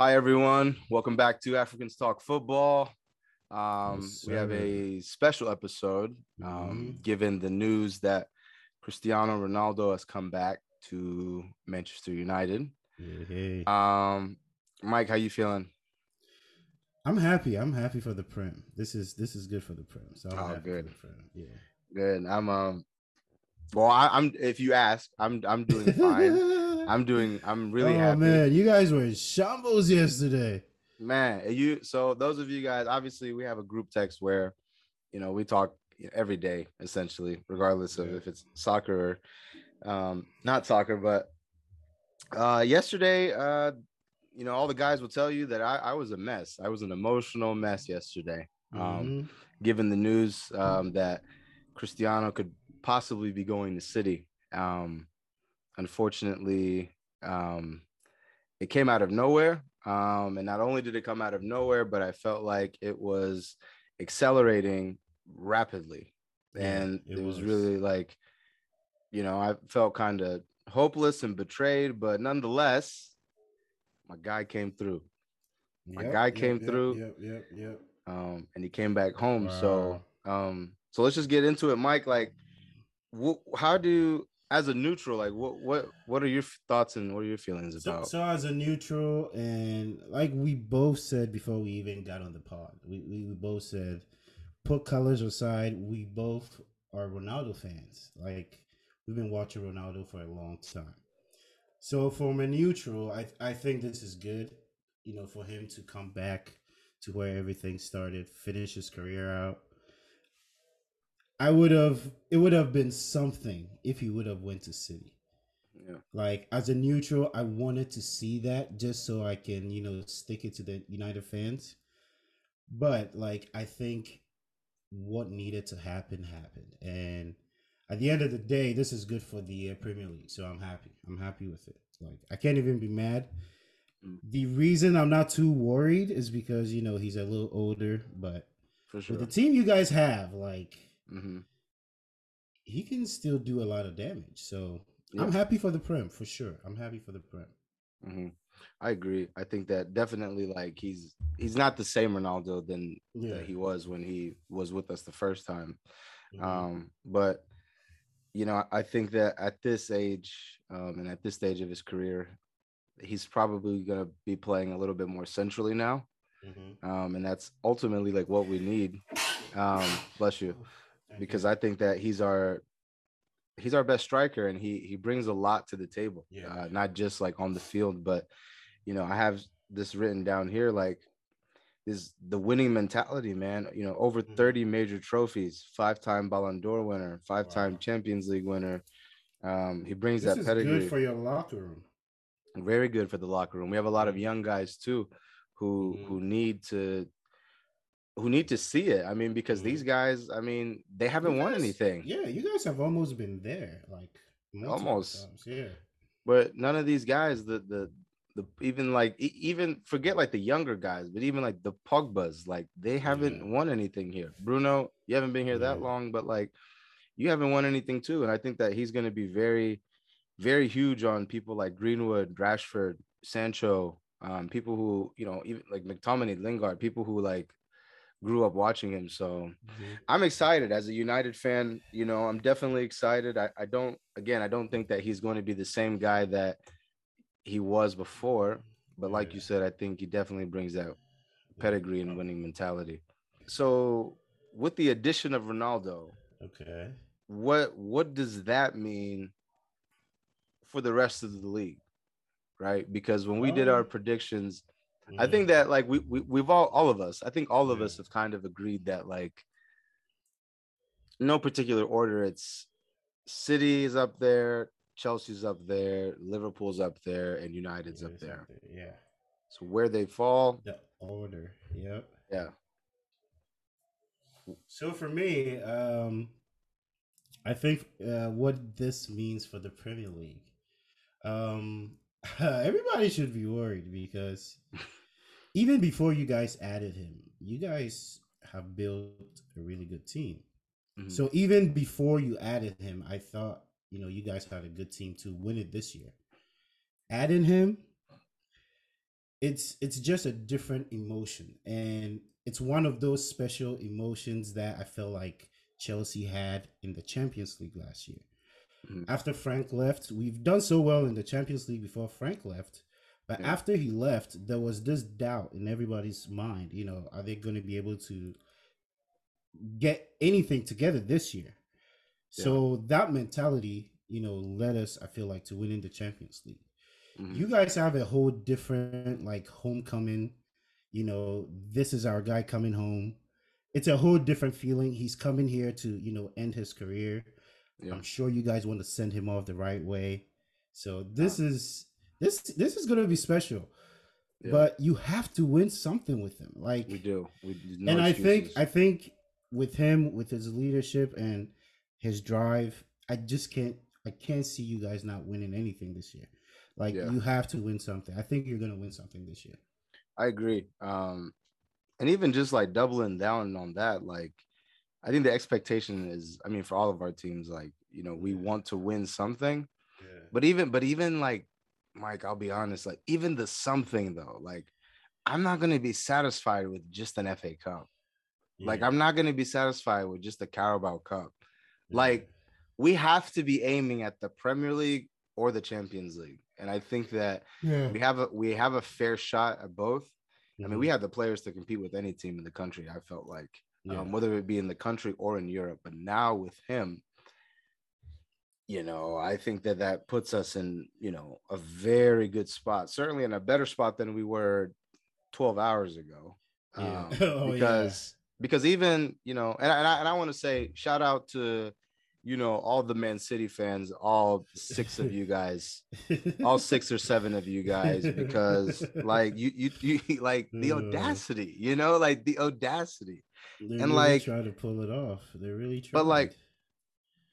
Hi, everyone. Welcome back to Africans Talk Football. Um, Yes, we have a special episode um, Mhm. given the news that Cristiano Ronaldo has come back to Manchester United. Hey. Um, Mike, how you feeling? I'm happy. I'm happy for the Prem. This is this is good for the Prem. So I'm Oh, happy good. for the Prem. Yeah. Good. I'm um. Well, I, I'm. If you ask, I'm. I'm doing fine. I'm doing. I'm really happy. oh happy. man, you guys were in shambles yesterday. Man, you so those of you guys, obviously we have a group text where, you know, we talk every day essentially, regardless of if it's soccer or um not soccer, but uh yesterday, uh, you know, all the guys will tell you that I, I was a mess. I was an emotional mess yesterday. Um, Mhm. given the news um that Cristiano could possibly be going to City. Um unfortunately, um it came out of nowhere. Um, and not only did it come out of nowhere, but I felt like it was accelerating rapidly. Yeah, and it it, was. was. really like, you know, I felt kind of hopeless and betrayed, but nonetheless, my guy came through. My Yep, guy yep, came yep, through. Yep, yep, yep. Um, and he came back home. So um, so let's just get into it, Mike. Like, wh- how do as a neutral, like what what what are your thoughts and what are your feelings So, about? so as a neutral, and like we both said before we even got on the pod, we, we, we both said, put colors aside, we both are Ronaldo fans. Like we've been watching Ronaldo for a long time. So from a neutral, I I think this is good. You know, for him to come back to where everything started, finish his career out. I would have. It would have been something if he would have went to City yeah. like as a neutral i wanted to see that just so i can you know stick it to the united fans but like i think what needed to happen happened and at the end of the day this is good for the uh, premier league so i'm happy i'm happy with it like i can't even be mad Mm. the reason i'm not too worried is because you know he's a little older but For sure. with the team you guys have like hmm he can still do a lot of damage so Yeah. i'm happy for the prem for sure i'm happy for the prem hmm I agree. I think that definitely like he's he's not the same Ronaldo than yeah that he was when he was with us the first time. Mhm. Um, but you know, I think that at this age, um, and at this stage of his career, he's probably gonna be playing a little bit more centrally now. Mhm. Um, and that's ultimately like what we need. Um, bless you. Thank Because you. I think that he's our he's our best striker and he he brings a lot to the table. Yeah. Uh, not just like on the field, but you know, I have this written down here like is the winning mentality, man. You know, over Mhm. 30 major trophies, five-time Ballon d'Or winner, five-time Wow. Champions League winner. Um, he brings this that is pedigree. good for your locker room. Very good for the locker room. We have a lot of Mhm. young guys too who Mhm. who need to who need to see it. I mean, because these guys, I mean, they haven't Mm-hmm. Won anything. Yeah, you guys have almost been there, like Almost. times. Yeah, but none of these guys the the the even like even forget like the younger guys but even like the Pogbas like they haven't Yeah. won anything here Bruno you haven't been here that long but like you haven't won anything too and I think that he's going to be very very huge on people like Greenwood Rashford Sancho um people who you know even like McTominay Lingard people who like grew up watching him so Mhm. I'm excited as a United fan. You know, I'm definitely excited. I, I don't, again, I don't think that he's going to be the same guy that he was before. But like you said, I think he definitely brings that pedigree and winning mentality. So, with the addition of Ronaldo, Okay. what what does that mean for the rest of the league? Right? Because when we did our Um, predictions, I think that like we, we we've all all of us, I think all of Yeah. us have kind of agreed that like no particular order, it's City is up there, Chelsea's up there, Liverpool's up there, and United's Yeah, up it's there. Yeah, So where they fall, the order. Yep. yeah. So for me, um, I think uh, what this means for the Premier League, um, everybody should be worried because even before you guys added him, you guys have built a really good team. Mhm. So even before you added him, I thought you know you guys had a good team to win it this year. Adding him, it's it's just a different emotion, and it's one of those special emotions that I feel like Chelsea had in the Champions League last year. Mm-hmm. After Frank left, we've done so well in the Champions League before Frank left. But yeah. after he left, there was this doubt in everybody's mind. You know, are they going to be able to get anything together this year? Yeah. So that mentality, you know, led us, I feel like, to winning the Champions League. Mm-hmm. You guys have a whole different like homecoming. You know, this is our guy coming home. It's a whole different feeling. He's coming here to, you know, end his career. Yeah. I'm sure you guys want to send him off the right way. So this is this this is gonna be special. Yeah. But you have to win something with him. Like we do. We, no and excuses. I think I think with him, with his leadership and his drive, I just can't I can't see you guys not winning anything this year. Like yeah. you have to win something. I think you're gonna win something this year. I agree. Um and even just like doubling down on that, like I think the expectation is, I mean, for all of our teams, like, you know, we want to win something. Yeah. But even but even like Mike, I'll be honest, like even the something though, like I'm not gonna be satisfied with just an FA Cup. Yeah. Like I'm not gonna be satisfied with just the Carabao Cup. Yeah. Like we have to be aiming at the Premier League or the Champions League. And I think that yeah. we have a we have a fair shot at both. Mm-hmm. I mean, we mm-hmm. have the players to compete with any team in the country. I felt like, um, whether it be in the country or in Europe. But now with him, you know, I think that that puts us in, you know, a very good spot, certainly in a better spot than we were 12 hours ago. Yeah. Um, oh, because, yeah. because even, you know, and, and I, and I want to say shout out to, you know, all the Man City fans, all six of you guys, all six or seven of you guys, because like you, you, you like the audacity, you know, like the audacity. They and really like try to pull it off. They're really try. But like,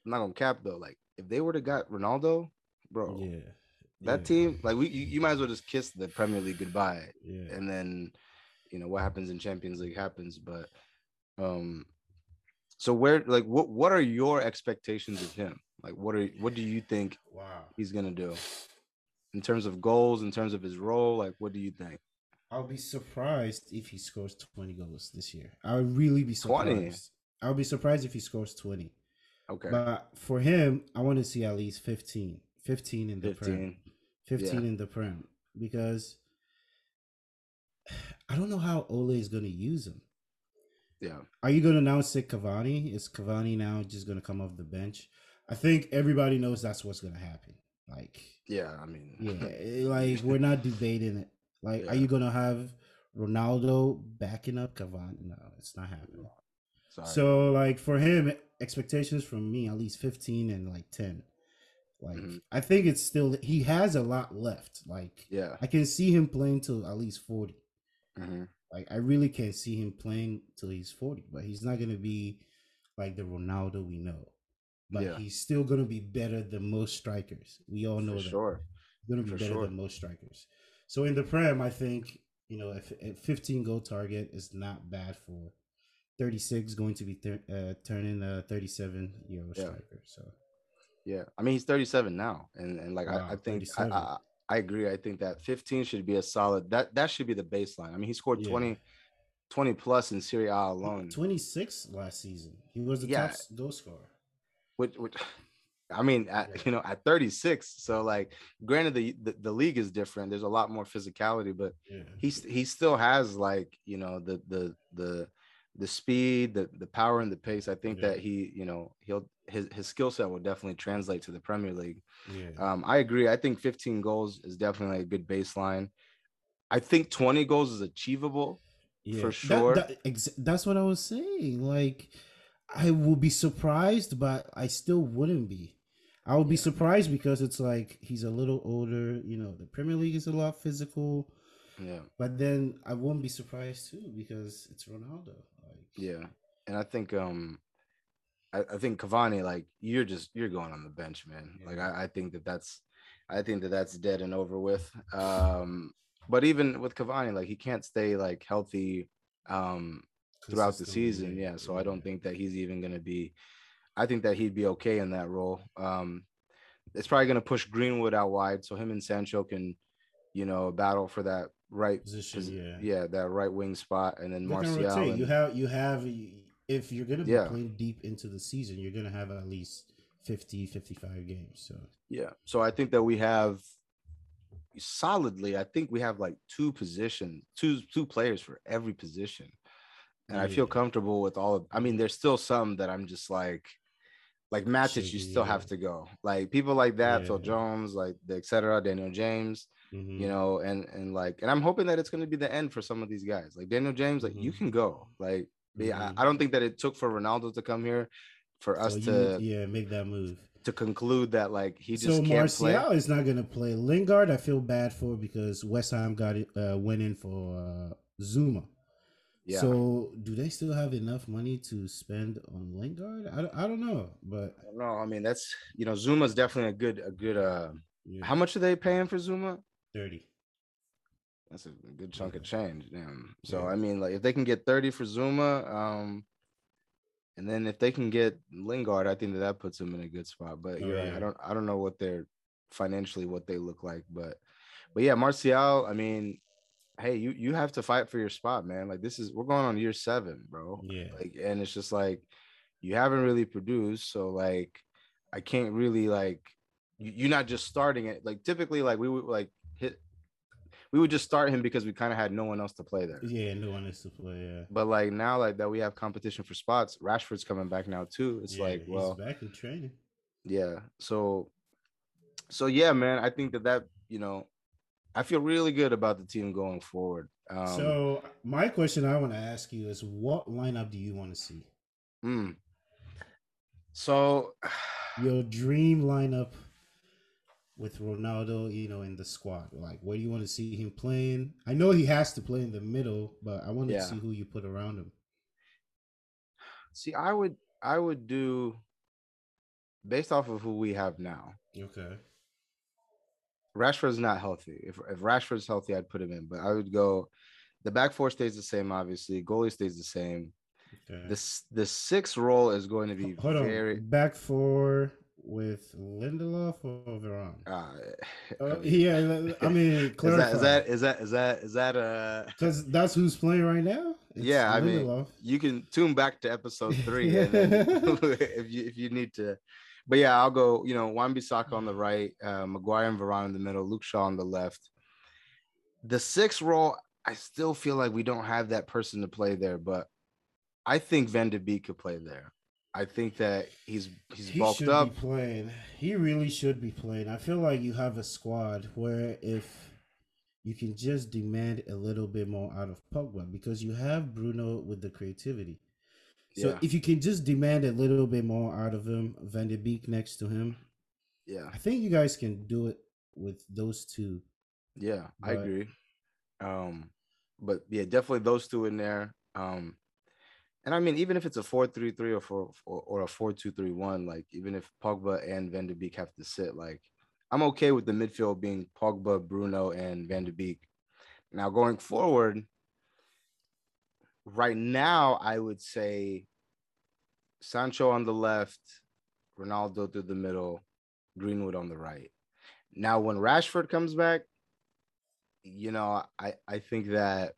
I'm not gonna cap though. Like if they would have got Ronaldo, bro, yeah, that yeah. team, like we, you, you, might as well just kiss the Premier League goodbye, yeah, and then, you know, what happens in Champions League happens. But, um, so where, like, what, what are your expectations of him? Like, what are, what do you think? Wow, he's gonna do in terms of goals, in terms of his role. Like, what do you think? I'll be surprised if he scores 20 goals this year. I would really be surprised. 20. I would be surprised if he scores 20. Okay. But for him, I want to see at least 15. 15 in the 15. Prem. 15 yeah. in the Prem. Because I don't know how Ole is going to use him. Yeah. Are you going to now sit Cavani? Is Cavani now just going to come off the bench? I think everybody knows that's what's going to happen. Like, yeah, I mean, yeah, eh, like we're not debating it. Like, yeah. are you going to have Ronaldo backing up Cavani? No, it's not happening. Sorry. So, like, for him, expectations from me at least 15 and like 10 like mm-hmm. i think it's still he has a lot left like yeah i can see him playing till at least 40 mm-hmm. like i really can't see him playing till he's 40 but he's not going to be like the ronaldo we know but yeah. he's still going to be better than most strikers we all know For that sure he's going to be For better sure. than most strikers so in the prem i think you know if a 15 goal target is not bad for 36 going to be thir- uh, turning a 37 year old striker so yeah i mean he's 37 now and and like wow, I, I, think I, I, I agree i think that 15 should be a solid that that should be the baseline i mean he scored yeah. 20 20 plus in Serie A alone 26 last season he was the yeah. top goal scorer which, which I mean, at, yeah. you know, at 36. So like, granted, the, the, the league is different. There's a lot more physicality, but yeah. he's he still has like you know the the the the speed, the the power, and the pace. I think yeah. that he, you know, he'll his his skill set will definitely translate to the Premier League. Yeah. Um, I agree. I think 15 goals is definitely a good baseline. I think 20 goals is achievable yeah. for sure. That, that, ex- that's what I was saying. Like, I will be surprised, but I still wouldn't be. I would be surprised because it's like he's a little older. You know, the Premier League is a lot physical. Yeah. But then I wouldn't be surprised too because it's Ronaldo. Yeah. And I think um I, I think Cavani, like you're just you're going on the bench, man. Yeah. Like I, I think that that's I think that that's dead and over with. Um but even with Cavani, like he can't stay like healthy um throughout the season. Yeah. So. I don't think that he's even gonna be I think that he'd be okay in that role. Um it's probably gonna push Greenwood out wide so him and Sancho can, you know, battle for that right Position, posi- yeah. yeah, that right wing spot, and then Martial. and- You have you have if you're gonna be Yeah. playing deep into the season, you're gonna have at least 50, 55 games. So Yeah. So I think that we have solidly, I think we have like two positions, two two players for every position. And I feel comfortable with all of I mean, there's still some that I'm just like like Matic, you still have to go. Like people like that, Phil Yeah. Jones, like the et cetera, Daniel James, mhm. you know, and and like and I'm hoping that it's gonna be the end for some of these guys. Like Daniel James, like you Mhm. can go. Like yeah, I-. I don't think that it took for Ronaldo to come here for us So you- to yeah make that move. to conclude that like he just so can't Martial play. is not gonna play. Lingard, I feel bad for because West Ham got it uh, went in for uh, Zouma. Yeah. So do they still have enough money to spend on Lingard? I, don't- I don't know, but No, I mean that's you know Zouma's definitely a good a good uh yeah, how much are they paying for Zouma? Thirty. That's a good chunk of change. Damn. So Yeah. I mean like if they can get 30 for Zouma, um and then if they can get Lingard, I think that that puts them in a good spot. But you're right. yeah. I don't I don't know what they're financially what they look like, but but yeah, Martial, I mean, hey, you you have to fight for your spot, man. Like this is we're going on year 7, bro. Yeah. Like and it's just like you haven't really produced, so like I can't really like you, you're not just starting it. Like typically, like we would like we would just start him because we kind of had no one else to play there. Yeah, no one else to play. Yeah. But like now, like that we have competition for spots. Rashford's coming back now too. It's Yeah, like, he's well, back in training. yeah. So, so yeah, man. I think that that you know, I feel really good about the team going forward. Um, so my question I want to ask you is, what lineup do you want to see? mm. so Your dream lineup with Ronaldo, you know, in the squad. Like, where do you want to see him playing? I know he has to play in the middle, but I want to see who you put around him. see, I would, I would do based off of who we have now. Okay. Rashford's not healthy. If if Rashford's healthy, I'd put him in. But I would go. The back four stays the same, obviously. Goalie stays the same. Okay. This the sixth role is going to be Hold very. on. Back four with Lindelof or Varane? Uh, Uh, yeah, I mean, is clarify. is that is that is that is that uh Because that's who's playing right now. It's yeah I mean you can tune back to episode three if you if you need to but yeah I'll go you know Wan Bissaka on the right uh Maguire and Varane in the middle Luke Shaw on the left the sixth role I still feel like we don't have that person to play there but I think Van de Beek could play there I think that he's he's he bulked should up be playing. He really should be playing. I feel like you have a squad where if you can just demand a little bit more out of Pogba because you have Bruno with the creativity. So Yeah. if you can just demand a little bit more out of him, Van de Beek next to him, yeah I think you guys can do it with those two. Yeah, I agree. Um, but yeah, definitely those two in there. Um, and I mean, even if it's a four-three-three or four or, or a four-two-three-one, like even if Pogba and Van de Beek have to sit, like I'm okay with the midfield being Pogba, Bruno, and Van de Beek. Now going forward, right now, I would say Sancho on the left, Ronaldo through the middle, Greenwood on the right. Now, when Rashford comes back, you know, I I think that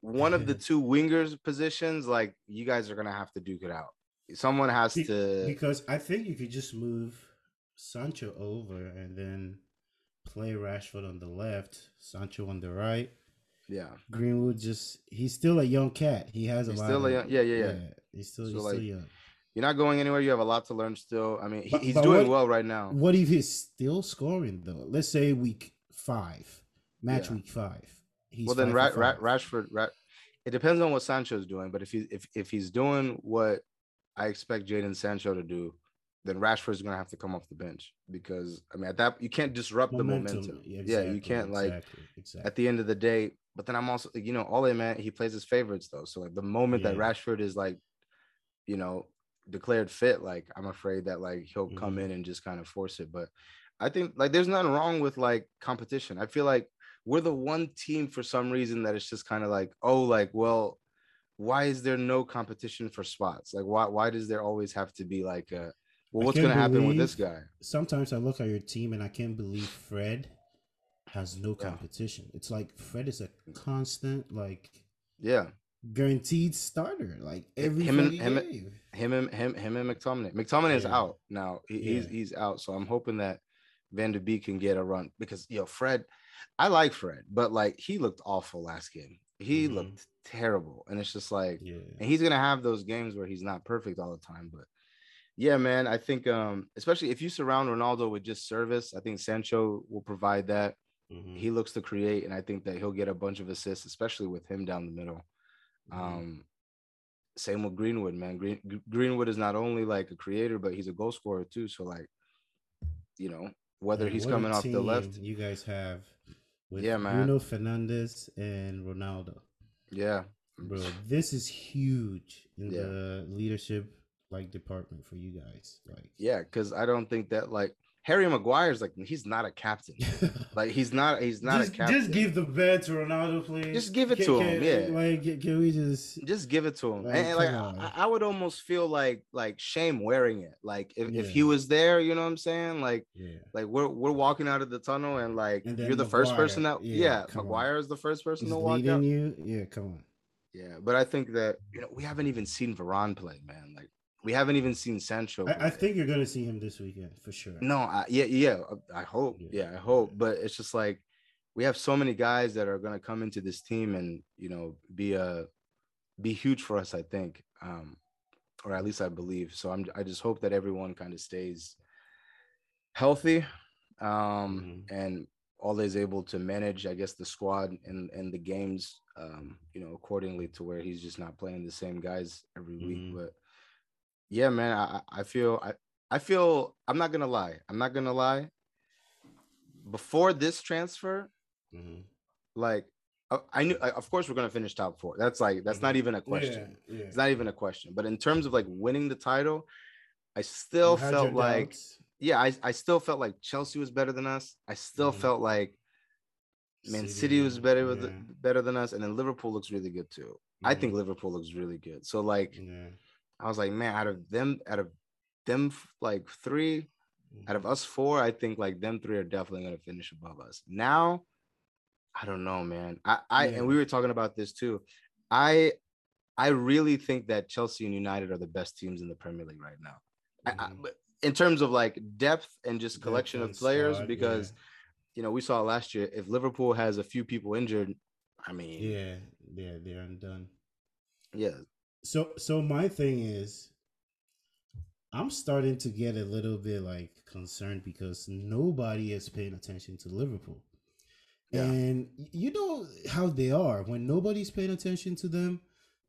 one of the two wingers positions, like you guys are gonna have to duke it out. Someone has to. Because I think you could just move Sancho over and then play Rashford on the left, Sancho on the right. Yeah, Greenwood just he's still a young cat. He has a He's lot still a of young- yeah, yeah, yeah. He's still So, he's like, still young. you're not going anywhere. You have a lot to learn still. I mean, he, But- he's but doing what- well right now. What if he's still scoring though? Let's say week five, match Yeah. week five. He's well, then Ra- Ra- Rashford, Ra- it depends on what Sancho's doing. But if he if if he's doing what I expect Jadon Sancho to do, then Rashford's gonna have to come off the bench because I mean at that you can't disrupt the momentum. Yeah, yeah, you can't like exactly, exactly. at the end of the day. But then I'm also, you know, all Ole man, he plays his favorites though. So like the moment that Rashford is like, you know, declared fit, like I'm afraid that like he'll come Mhm. in and just kind of force it. But I think like there's nothing wrong with like competition. I feel like we're the one team for some reason that it's just kind of like, oh, like, well, why is there no competition for spots? Like, why why does there always have to be like a well, what's gonna happen with this guy? Sometimes I look at your team and I can't believe Fred has no Yeah. competition. It's like Fred is a constant, like Yeah, guaranteed starter. Like every Him and- him and- game. him and him him and McTominay. McTominay is out now. He, He's Yeah. he's out. So I'm hoping that Van Der Beek can get a run because yo Fred, I like Fred, but like he looked awful last game. He Mhm. looked terrible, and it's just like, Yeah. and he's gonna have those games where he's not perfect all the time. But yeah, man, I think um especially if you surround Ronaldo with just service, I think Sancho will provide that. Mhm. He looks to create, and I think that he'll get a bunch of assists, especially with him down the middle. Mhm. Um, same with Greenwood, man. Green, Greenwood is not only like a creator, but he's a goal scorer too. So like, you know, whether Man, he's coming off the left, You guys have with Yeah, man. Bruno Fernandes and Ronaldo. yeah, Bro, this is huge in Yeah. the leadership like department for you guys. Like yeah, because I don't think that like Harry Maguire's like he's not a captain. Like he's not he's not just, a captain. just give the bed to Ronaldo, please. Just give it Can- to can- him, yeah. Like, can, we just? just give it to him. Like, and, like. I, I would almost feel like like shame wearing it. Like if, if he was there, you know what I'm saying? Like Yeah. like we're we're walking out of the tunnel and like And you're the first person that yeah, yeah, come on. Maguire is the first person He's to walk out. you. Yeah, come on. Yeah, but I think that you know we haven't even seen Varane play, man. Like we haven't even seen Sancho. I, I think you're gonna see him this weekend for sure. no, I, yeah, yeah. uh, I hope, Yeah. yeah, I hope. But it's just like we have so many guys that are gonna come into this team and you know be a be huge for us. I think, um, or at least I believe. So I'm. I just hope that everyone kind of stays healthy, um, Mhm. and always able to manage, I guess, the squad and and the games, um, you know, accordingly to where he's just not playing the same guys every week. Mhm. But yeah, man, I I feel I I feel I'm not gonna lie. I'm not gonna lie. Before this transfer, Mhm. like I, knew, of course, we're gonna finish top four. That's like that's not Mhm. even a question. Yeah, yeah. It's not even a question. But in terms of like winning the title, I still felt like doubts. yeah, I, I still felt like Chelsea was better than us. I still Mhm. felt like Man City, City, was better with better than us, and then Liverpool looks really good too. I think Mhm. Liverpool looks really good. So like Yeah. I was like, man, out of them, out of them like three, out of us four, I think like them three are definitely gonna finish above us. Now, I don't know, man. I, I Yeah. and we were talking about this too. I I really think that Chelsea and United are the best teams in the Premier League right now. I, I, Mhm. in terms of like depth and just Depth collection of players, squad, because you know we saw last year if Liverpool has a few people injured, I mean, yeah, yeah, yeah, they're undone. yeah, So, so my thing is, I'm starting to get a little bit like concerned because nobody is paying attention to Liverpool. Yeah. And you know how they are when nobody's paying attention to them.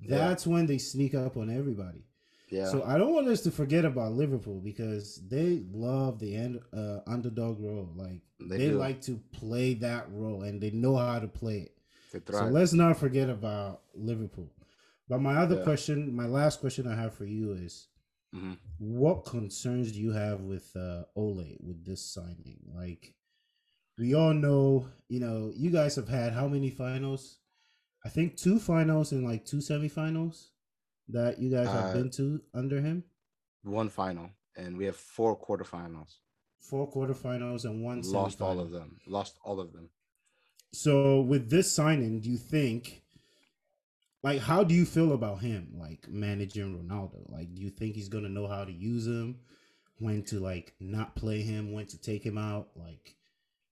Yeah. That's when they sneak up on everybody. yeah, So I don't want us to forget about Liverpool because they love the end, uh, underdog role. Like They they, like to play that role and they know how to play it. So let's not forget about Liverpool. But my other Yeah. question, my last question I have for you is Mhm. what concerns do you have with uh, Ole with this signing? Like, we all know, you know, you guys have had how many finals? I think two finals and like two semifinals that you guys have Uh, been to under him. One final, and we have four quarterfinals. Four quarterfinals and one Lost all of them. Lost all of them. So with this signing, do you think like how do you feel about him like managing Ronaldo? Like do you think he's gonna know how to use him, when to like not play him, when to take him out? Like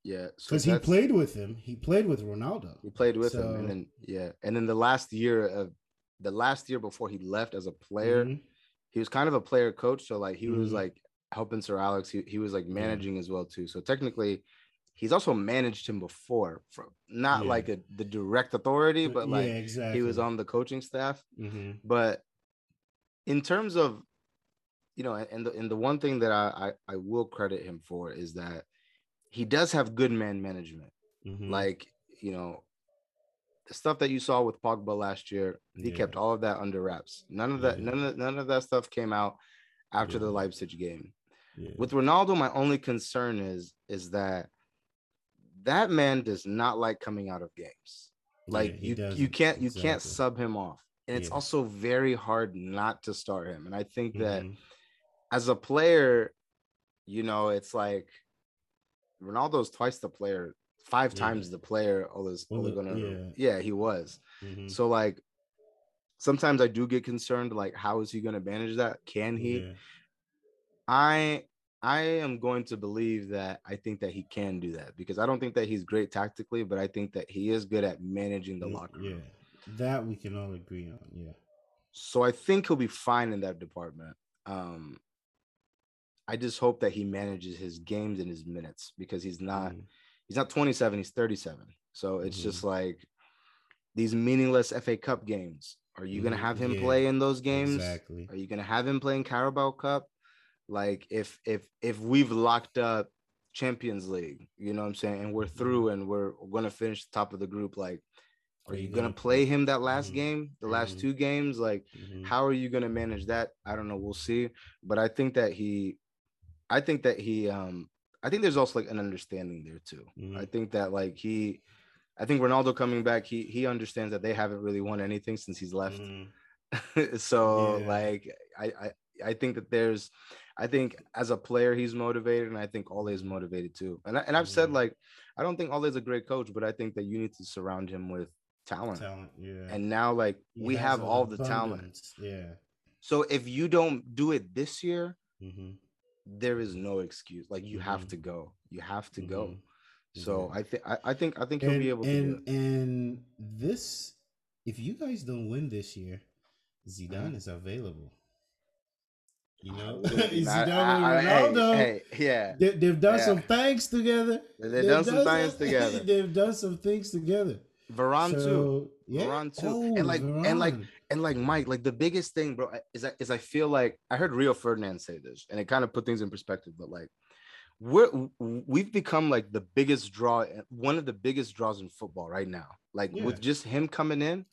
Yeah, so because he played with him, he played with Ronaldo. He played with him, and then yeah, and then the last year of the last year before he left as a player, Mhm. he was kind of a player coach. So like he was Mhm. like helping Sir Alex. He he was like managing as well too. So technically, he's also managed him before, from not Yeah. like a the direct authority, but like yeah, exactly. he was on the coaching staff. Mhm. But in terms of you know, and the and the one thing that I I, I will credit him for is that he does have good man management. Mhm. Like, you know, the stuff that you saw with Pogba last year, he Yeah. kept all of that under wraps. None of that, none of none of that stuff came out after the Leipzig game. With Ronaldo, my only concern is is that that man does not like coming out of games. Like Yeah, you you can't you can't sub him off. And it's Yeah. also very hard not to start him. And I think that Mhm. as a player, you know, it's like Ronaldo's twice the player five Yeah. times the player Ole- Ole Gunnar. yeah. Yeah, he was. Mhm. So like sometimes I do get concerned like how is he going to manage that? Can he? I I am going to believe that I think that he can do that because I don't think that he's great tactically, but I think that he is good at managing the Mm, locker room. Yeah, that we can all agree on. Yeah. So I think he'll be fine in that department. Um I just hope that he manages his games and his minutes because he's not Mhm. he's not 27, he's 37. So it's Mhm. just like these meaningless FA Cup games. Are you going to Mhm, have him yeah, play in those games? Exactly. Are you going to have him playing Carabao Cup? Like if if if we've locked up Champions League, you know what I'm saying, and we're through and we're going to finish top of the group like are you going to play him that last Mhm, game, the last mhm. two games like Mhm. how are you going to manage that? I don't know. We'll see. But I think that he, I think that he, um, I think there's also like an understanding there too. I Mhm. think that like he, I think Ronaldo coming back, he he understands that they haven't really won anything since he's left. Mhm. so Yeah. like I, I I think that there's, I think as a player he's motivated, and I think Ole is motivated too. And I, and I've said Mhm. like I don't think Ole is a great coach, but I think that you need to surround him with talent. Talent. Yeah. And now like He we have all the talent. Yeah. So if you don't do it this year, hmm there is no excuse. Like you have Mhm. to go. You have to go. Mhm. So. I think I think I think he'll and, be able to and, do it. And this, if you guys don't win this year, Zidane is available. You know, I- Zidane I- and I- hey, Ronaldo. hey, yeah. They, they've done Yeah. some things together. They've done some things together. They've done some things together. Varane too. Yeah. Varane too. Oh, And like- and like- And like Mike, like the biggest thing, bro, is that is I feel like I heard Rio Ferdinand say this, and it kind of put things in perspective. But like, we're we've become like the biggest draw, one of the biggest draws in football right now. Like Yeah. with just him coming in,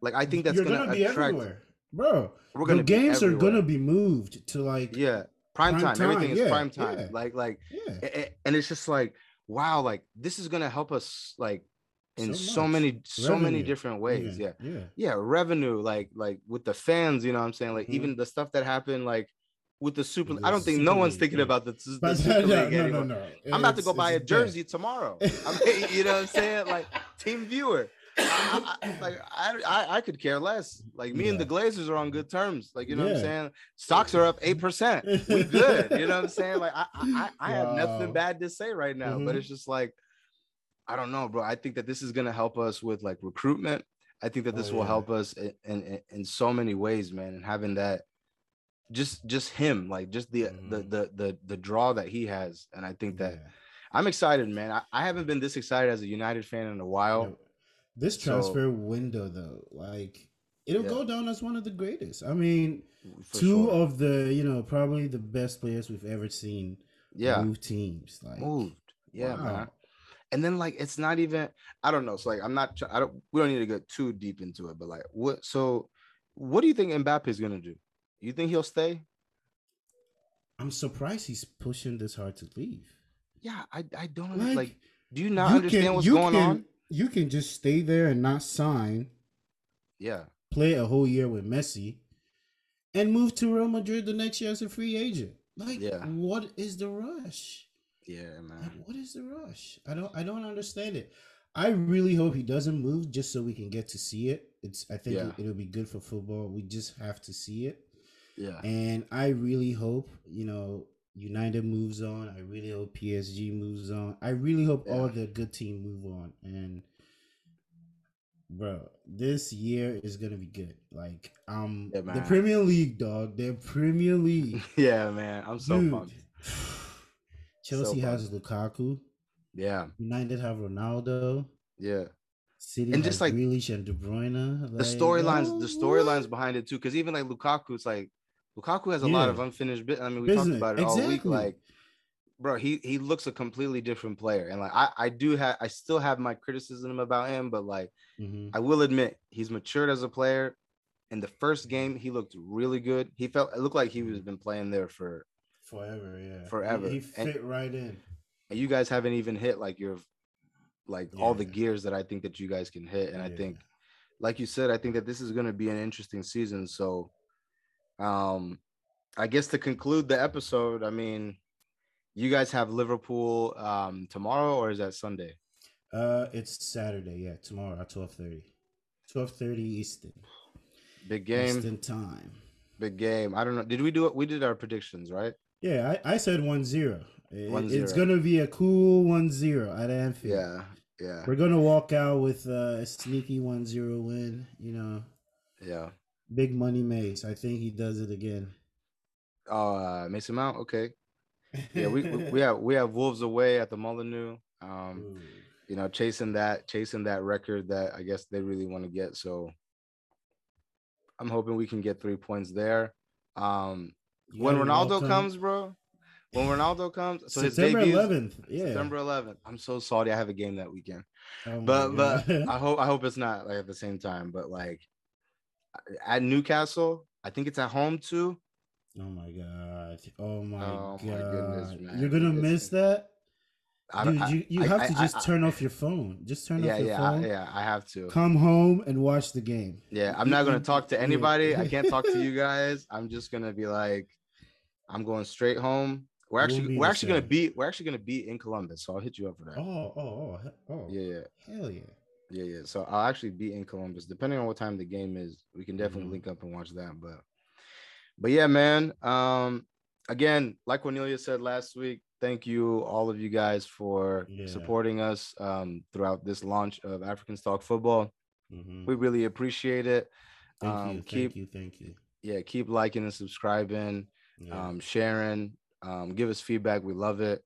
like I think that's You're gonna, be attract. everywhere, bro. We're the gonna games are gonna be moved to like yeah prime, Prime time. time, Everything yeah, is prime time. yeah. Like like yeah. a- and it's just like wow like this is gonna help us like in So so, many so many different ways even. yeah yeah. yeah revenue like like with the fans you know what i'm saying like Mhm. even the stuff that happened like with the super i don't think no one's League, thinking yeah. about the, the But super no, league no, anymore. no, no. i'm about to go buy a jersey tomorrow I mean, you know what i'm saying like TeamViewer I, I, like I, I I could care less. Like me and the Glazers are on good terms. Like you know what I'm saying. Stocks are up eight percent. We good. You know what I'm saying. Like I I, I I have nothing bad to say right now. But Mhm. it's just like I don't know, bro. I think that this is gonna help us with like recruitment. I think that Oh, this will yeah. help us in, in in so many ways, man. And having that, just just him, like just the the Mhm. the the the draw that he has, and I think that Yeah. I'm excited, man. I, I haven't been this excited as a United fan in a while. This So- transfer window, though, like it'll Yeah. go down as one of the greatest. I mean, for two sure. of the you know probably the best players we've ever seen yeah move teams. Like, moved yeah man and then like it's not even i don't know so like i'm not i don't we don't need to get too deep into it but like what so what do you think mbappe is gonna do you think he'll stay I'm surprised he's pushing this hard to leave. yeah i i don't Like, like, do you not you understand can- what's you going can- on You can just stay there and not sign, yeah play a whole year with Messi, and move to Real Madrid the next year as a free agent. Like, Yeah. what is the rush? yeah Like, man what is the rush? I don't I don't understand it. I really hope he doesn't move just so we can get to see it. It's I think Yeah. it'll be good for football. We just have to see it. yeah And I really hope, you know, United moves on. I really hope PSG moves on. I really hope all the good team move on. And bro, this year is gonna be good. Like um Yeah, the. Premier League, dog. The Premier League. yeah man i'm so Dude. pumped Chelsea So has Lukaku. yeah United have Ronaldo. yeah City And just, like, Grealish and De Bruyne. the storylines oh, the storylines behind it too because even like lukaku it's like lukaku has a lot of unfinished bit i mean we Business. talked about it all week like bro he he looks a completely different player and like i i do have i still have my criticism about him but like Mhm. i will admit he's matured as a player in the first game he looked really good he felt it looked like he was been playing there for forever, yeah. Forever. He, And- fit right in. and you guys haven't even hit like your like all the gears that i think that you guys can hit and i think like you said i think that this is going to be an interesting season so um i guess to conclude the episode i mean you guys have liverpool um tomorrow or is that sunday Uh, it's Saturday. Yeah, tomorrow at twelve thirty. Twelve thirty Eastern. Big game. Eastern time. Big game. I don't know. Did we do it? We did our predictions, right? Yeah, I, I said 1 0. It- 1-0. It's going to be a cool 1 0 at Anfield. Yeah. Yeah. We're going to walk out with uh, a sneaky 1 0 win. You know, Yeah. Big money Mace. I think he does it again. Oh, uh, Mason Mount. Okay. Yeah. We we we have we have Wolves away at the Molineux. Um, Ooh. you know, chasing that chasing that record that I guess they really want to get. So I'm hoping we can get three points there. Um, You when Ronaldo comes, bro. When Ronaldo comes, so his September debut 11th. Yeah. September 11th. I'm so salty. I have a game that weekend, Oh but but I hope I hope it's not like at the same time. But like at Newcastle, I think it's at home too. oh my God. Oh my Oh God. my goodness, man. You're It's- miss that? Dude, I- you, you I- have I- to just turn off your phone. Just turn yeah, off your yeah, phone. yeah. I have to. Come home and watch the game. Yeah, I'm not gonna talk to anybody. I can't talk to you guys. I'm just gonna be like, I'm going straight home. We're actually we're actually gonna be we're actually gonna be in Columbus, so I'll hit you up for that. Oh, oh, oh, oh. Yeah, yeah, Hell yeah. Yeah, yeah. So I'll actually be in Columbus, depending on what time the game is. We can definitely Mhm. link up and watch that. But, but yeah, man. Um, again, like Cornelia said last week, thank you all of you guys for Yeah. supporting us um throughout this launch of Africans Talk Football. Mhm. We really appreciate it. Thank um, you. keep- Thank you. Thank you. Yeah, keep liking and subscribing. Yeah. um, sharing, um, give us feedback. We love it.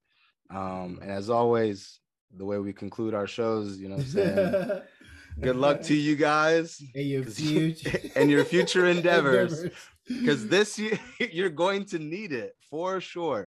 Um, and as always, the way we conclude our shows, you know, what I'm saying, good luck to you guys and your future and your future endeavors. because this year you're going to need it for sure.